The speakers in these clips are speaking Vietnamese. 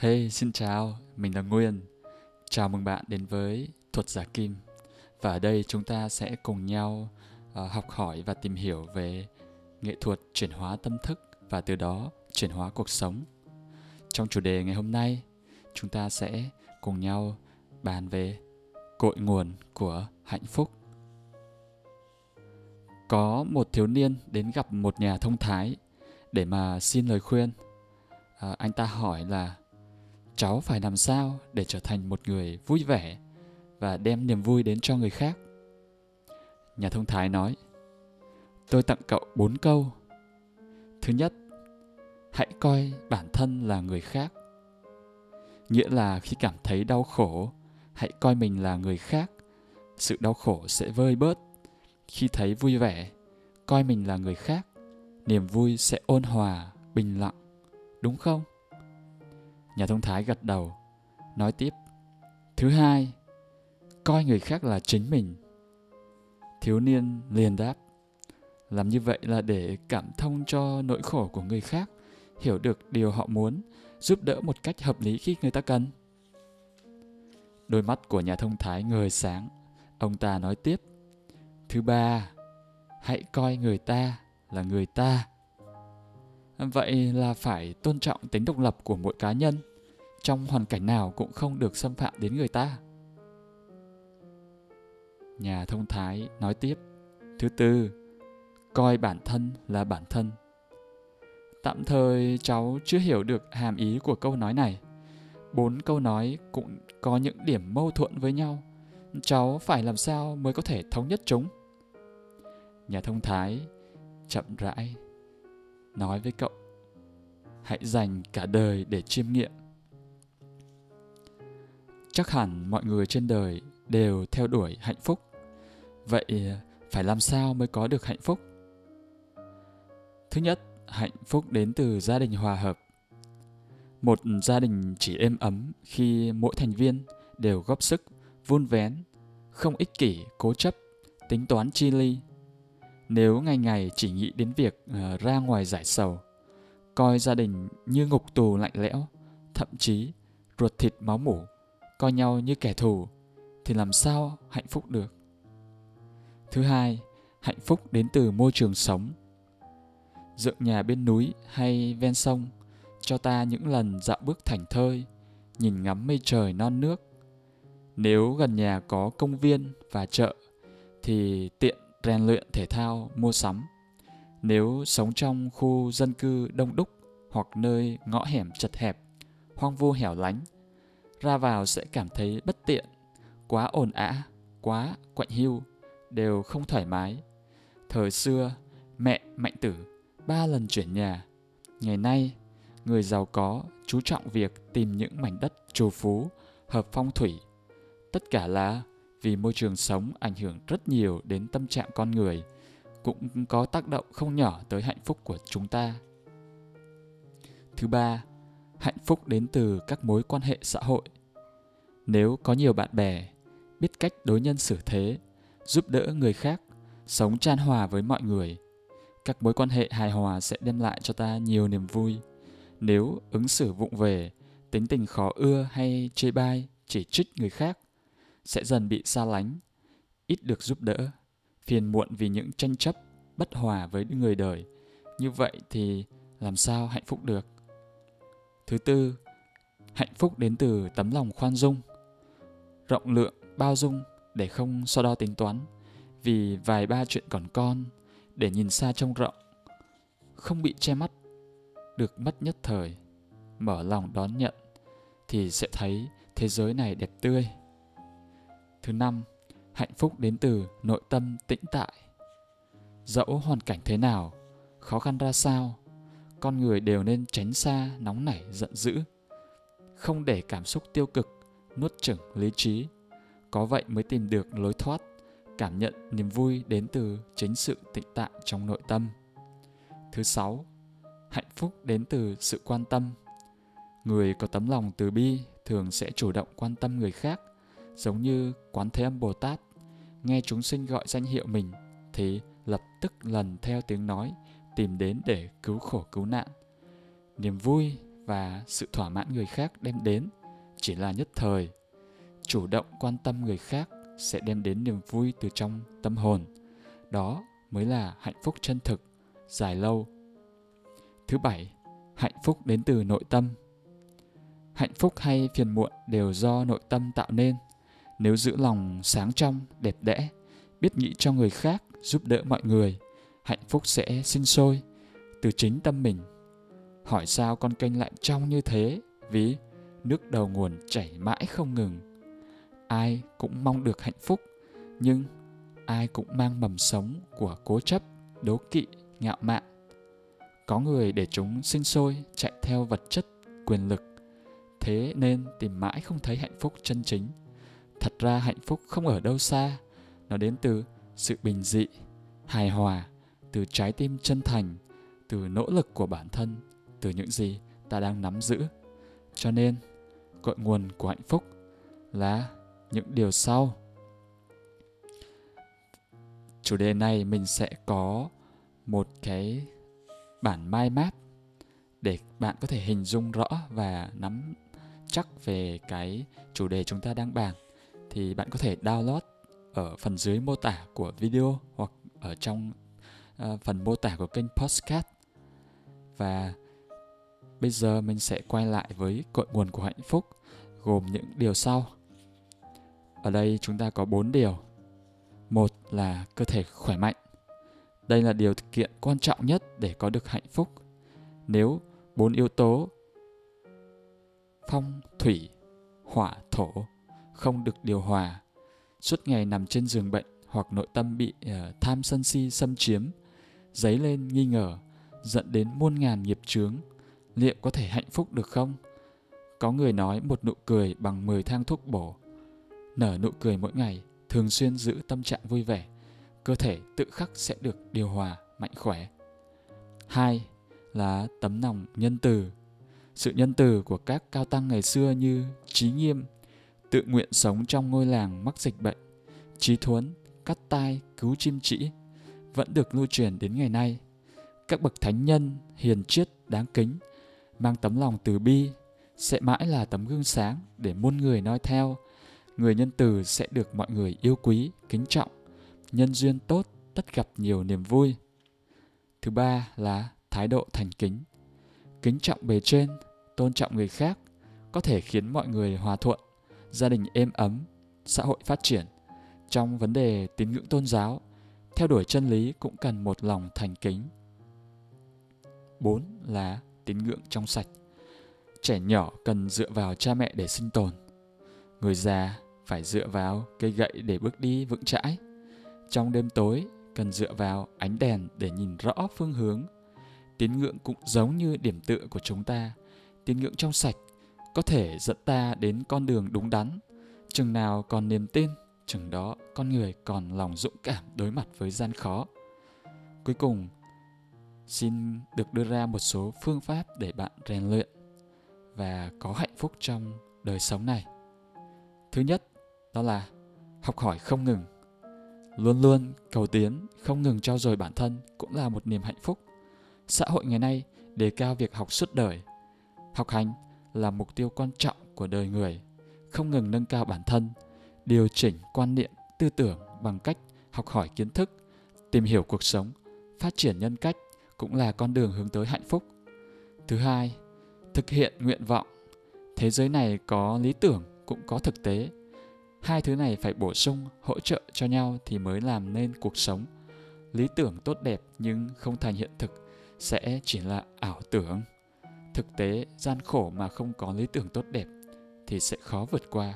Hey, xin chào, mình là Nguyên. Chào mừng bạn đến với Thuật Giả Kim. Và ở đây chúng ta sẽ cùng nhau uh, học hỏi và tìm hiểu về nghệ thuật chuyển hóa tâm thức và từ đó chuyển hóa cuộc sống. Trong chủ đề ngày hôm nay, chúng ta sẽ cùng nhau bàn về cội nguồn của hạnh phúc. Có một thiếu niên đến gặp một nhà thông thái để mà xin lời khuyên. À, anh ta hỏi là cháu phải làm sao để trở thành một người vui vẻ và đem niềm vui đến cho người khác? Nhà thông thái nói, tôi tặng cậu bốn câu. Thứ nhất, hãy coi bản thân là người khác. Nghĩa là khi cảm thấy đau khổ, hãy coi mình là người khác. Sự đau khổ sẽ vơi bớt. Khi thấy vui vẻ, coi mình là người khác, niềm vui sẽ ôn hòa, bình lặng. Đúng không? Nhà thông thái gật đầu, nói tiếp. Thứ hai, coi người khác là chính mình. Thiếu niên liền đáp. Làm như vậy là để cảm thông cho nỗi khổ của người khác, hiểu được điều họ muốn, giúp đỡ một cách hợp lý khi người ta cần. Đôi mắt của nhà thông thái ngời sáng, ông ta nói tiếp. Thứ ba, hãy coi người ta là người ta. Vậy là phải tôn trọng tính độc lập của mỗi cá nhân trong hoàn cảnh nào cũng không được xâm phạm đến người ta. Nhà thông thái nói tiếp, thứ tư, coi bản thân là bản thân. Tạm thời cháu chưa hiểu được hàm ý của câu nói này. Bốn câu nói cũng có những điểm mâu thuẫn với nhau. Cháu phải làm sao mới có thể thống nhất chúng? Nhà thông thái chậm rãi nói với cậu, hãy dành cả đời để chiêm nghiệm chắc hẳn mọi người trên đời đều theo đuổi hạnh phúc. Vậy ờ, phải làm sao mới có được hạnh phúc? Thứ nhất, hạnh phúc đến từ gia đình hòa hợp. Một gia đình chỉ êm ấm khi mỗi thành viên đều góp sức, vun vén, không ích kỷ, cố chấp, tính toán chi ly. Nếu ngày ngày chỉ nghĩ đến việc ờ, ra ngoài giải sầu, coi gia đình như ngục tù lạnh lẽo, thậm chí ruột thịt máu mủ coi nhau như kẻ thù, thì làm sao hạnh phúc được? Thứ hai, hạnh phúc đến từ môi trường sống. Dựng nhà bên núi hay ven sông, cho ta những lần dạo bước thảnh thơi, nhìn ngắm mây trời non nước. Nếu gần nhà có công viên và chợ, thì tiện rèn luyện thể thao mua sắm. Nếu sống trong khu dân cư đông đúc hoặc nơi ngõ hẻm chật hẹp, hoang vu hẻo lánh ra vào sẽ cảm thấy bất tiện, quá ồn ã, quá quạnh hiu, đều không thoải mái. Thời xưa, mẹ mạnh tử ba lần chuyển nhà. Ngày nay, người giàu có chú trọng việc tìm những mảnh đất trù phú, hợp phong thủy. Tất cả là vì môi trường sống ảnh hưởng rất nhiều đến tâm trạng con người, cũng có tác động không nhỏ tới hạnh phúc của chúng ta. Thứ ba, hạnh phúc đến từ các mối quan hệ xã hội. Nếu có nhiều bạn bè, biết cách đối nhân xử thế, giúp đỡ người khác, sống chan hòa với mọi người, các mối quan hệ hài hòa sẽ đem lại cho ta nhiều niềm vui. Nếu ứng xử vụng về, tính tình khó ưa hay chê bai, chỉ trích người khác, sẽ dần bị xa lánh, ít được giúp đỡ, phiền muộn vì những tranh chấp, bất hòa với người đời. Như vậy thì làm sao hạnh phúc được? Thứ tư, hạnh phúc đến từ tấm lòng khoan dung. Rộng lượng, bao dung để không so đo tính toán, vì vài ba chuyện còn con để nhìn xa trông rộng, không bị che mắt, được mất nhất thời, mở lòng đón nhận thì sẽ thấy thế giới này đẹp tươi. Thứ năm, hạnh phúc đến từ nội tâm tĩnh tại. Dẫu hoàn cảnh thế nào, khó khăn ra sao con người đều nên tránh xa nóng nảy, giận dữ. Không để cảm xúc tiêu cực, nuốt chửng lý trí. Có vậy mới tìm được lối thoát, cảm nhận niềm vui đến từ chính sự tịnh tại trong nội tâm. Thứ sáu, hạnh phúc đến từ sự quan tâm. Người có tấm lòng từ bi thường sẽ chủ động quan tâm người khác, giống như quán thế âm bồ tát. Nghe chúng sinh gọi danh hiệu mình, thì lập tức lần theo tiếng nói tìm đến để cứu khổ cứu nạn. Niềm vui và sự thỏa mãn người khác đem đến chỉ là nhất thời. Chủ động quan tâm người khác sẽ đem đến niềm vui từ trong tâm hồn. Đó mới là hạnh phúc chân thực, dài lâu. Thứ bảy, hạnh phúc đến từ nội tâm. Hạnh phúc hay phiền muộn đều do nội tâm tạo nên. Nếu giữ lòng sáng trong, đẹp đẽ, biết nghĩ cho người khác, giúp đỡ mọi người hạnh phúc sẽ sinh sôi từ chính tâm mình. Hỏi sao con kênh lại trong như thế vì nước đầu nguồn chảy mãi không ngừng. Ai cũng mong được hạnh phúc, nhưng ai cũng mang mầm sống của cố chấp, đố kỵ, ngạo mạn. Có người để chúng sinh sôi chạy theo vật chất, quyền lực. Thế nên tìm mãi không thấy hạnh phúc chân chính. Thật ra hạnh phúc không ở đâu xa, nó đến từ sự bình dị, hài hòa từ trái tim chân thành, từ nỗ lực của bản thân, từ những gì ta đang nắm giữ. Cho nên, cội nguồn của hạnh phúc là những điều sau. Chủ đề này mình sẽ có một cái bản mind map để bạn có thể hình dung rõ và nắm chắc về cái chủ đề chúng ta đang bàn. Thì bạn có thể download ở phần dưới mô tả của video hoặc ở trong À, phần mô tả của kênh podcast. Và bây giờ mình sẽ quay lại với cội nguồn của hạnh phúc gồm những điều sau. Ở đây chúng ta có bốn điều. Một là cơ thể khỏe mạnh. Đây là điều kiện quan trọng nhất để có được hạnh phúc. Nếu bốn yếu tố phong thủy hỏa thổ không được điều hòa suốt ngày nằm trên giường bệnh hoặc nội tâm bị uh, tham sân si xâm chiếm dấy lên nghi ngờ, dẫn đến muôn ngàn nghiệp chướng. Liệu có thể hạnh phúc được không? Có người nói một nụ cười bằng 10 thang thuốc bổ. Nở nụ cười mỗi ngày thường xuyên giữ tâm trạng vui vẻ. Cơ thể tự khắc sẽ được điều hòa, mạnh khỏe. Hai là tấm lòng nhân từ. Sự nhân từ của các cao tăng ngày xưa như trí nghiêm, tự nguyện sống trong ngôi làng mắc dịch bệnh, trí thuấn cắt tai, cứu chim chỉ vẫn được lưu truyền đến ngày nay. Các bậc thánh nhân, hiền triết, đáng kính, mang tấm lòng từ bi, sẽ mãi là tấm gương sáng để muôn người noi theo. Người nhân từ sẽ được mọi người yêu quý, kính trọng, nhân duyên tốt, tất gặp nhiều niềm vui. Thứ ba là thái độ thành kính. Kính trọng bề trên, tôn trọng người khác, có thể khiến mọi người hòa thuận, gia đình êm ấm, xã hội phát triển. Trong vấn đề tín ngưỡng tôn giáo theo đuổi chân lý cũng cần một lòng thành kính. Bốn là tín ngưỡng trong sạch. Trẻ nhỏ cần dựa vào cha mẹ để sinh tồn. Người già phải dựa vào cây gậy để bước đi vững chãi. Trong đêm tối, cần dựa vào ánh đèn để nhìn rõ phương hướng. Tín ngưỡng cũng giống như điểm tựa của chúng ta. Tín ngưỡng trong sạch có thể dẫn ta đến con đường đúng đắn. Chừng nào còn niềm tin chừng đó, con người còn lòng dũng cảm đối mặt với gian khó. Cuối cùng, xin được đưa ra một số phương pháp để bạn rèn luyện và có hạnh phúc trong đời sống này. Thứ nhất, đó là học hỏi không ngừng. Luôn luôn cầu tiến, không ngừng trau dồi bản thân cũng là một niềm hạnh phúc. Xã hội ngày nay đề cao việc học suốt đời. Học hành là mục tiêu quan trọng của đời người, không ngừng nâng cao bản thân điều chỉnh quan niệm, tư tưởng bằng cách học hỏi kiến thức, tìm hiểu cuộc sống, phát triển nhân cách cũng là con đường hướng tới hạnh phúc. Thứ hai, thực hiện nguyện vọng. Thế giới này có lý tưởng cũng có thực tế. Hai thứ này phải bổ sung, hỗ trợ cho nhau thì mới làm nên cuộc sống. Lý tưởng tốt đẹp nhưng không thành hiện thực sẽ chỉ là ảo tưởng. Thực tế, gian khổ mà không có lý tưởng tốt đẹp thì sẽ khó vượt qua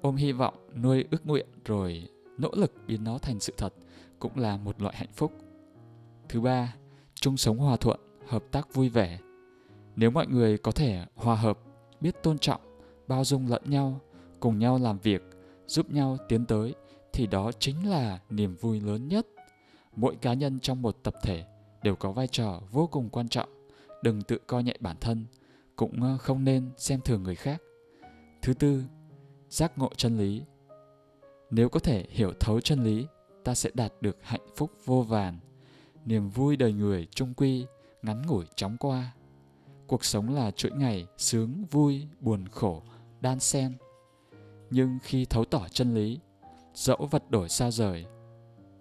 ôm hy vọng, nuôi ước nguyện rồi nỗ lực biến nó thành sự thật cũng là một loại hạnh phúc. Thứ ba, chung sống hòa thuận, hợp tác vui vẻ. Nếu mọi người có thể hòa hợp, biết tôn trọng, bao dung lẫn nhau, cùng nhau làm việc, giúp nhau tiến tới, thì đó chính là niềm vui lớn nhất. Mỗi cá nhân trong một tập thể đều có vai trò vô cùng quan trọng. Đừng tự coi nhẹ bản thân, cũng ờ, không nên xem thường người khác. Thứ tư giác ngộ chân lý. Nếu có thể hiểu thấu chân lý, ta sẽ đạt được hạnh phúc vô vàn. Niềm vui đời người trung quy, ngắn ngủi chóng qua. Cuộc sống là chuỗi ngày sướng, vui, buồn, khổ, đan xen. Nhưng khi thấu tỏ chân lý, dẫu vật đổi xa rời,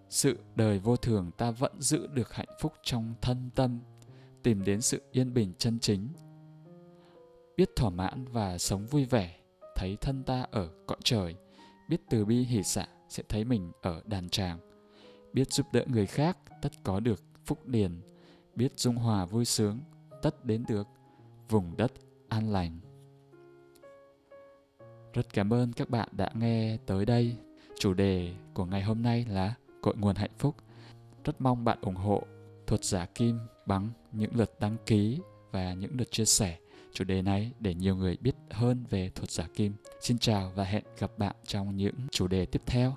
sự đời vô thường ta vẫn giữ được hạnh phúc trong thân tâm, tìm đến sự yên bình chân chính. Biết thỏa mãn và sống vui vẻ thấy thân ta ở cõi trời, biết từ bi hỷ xả sẽ thấy mình ở đàn tràng. Biết giúp đỡ người khác, tất có được phúc điền. Biết dung hòa vui sướng, tất đến được vùng đất an lành. Rất cảm ơn các bạn đã nghe tới đây. Chủ đề của ngày hôm nay là cội nguồn hạnh phúc. Rất mong bạn ủng hộ thuật giả kim bằng những lượt đăng ký và những lượt chia sẻ chủ đề này để nhiều người biết hơn về thuật giả kim. Xin chào và hẹn gặp bạn trong những chủ đề tiếp theo.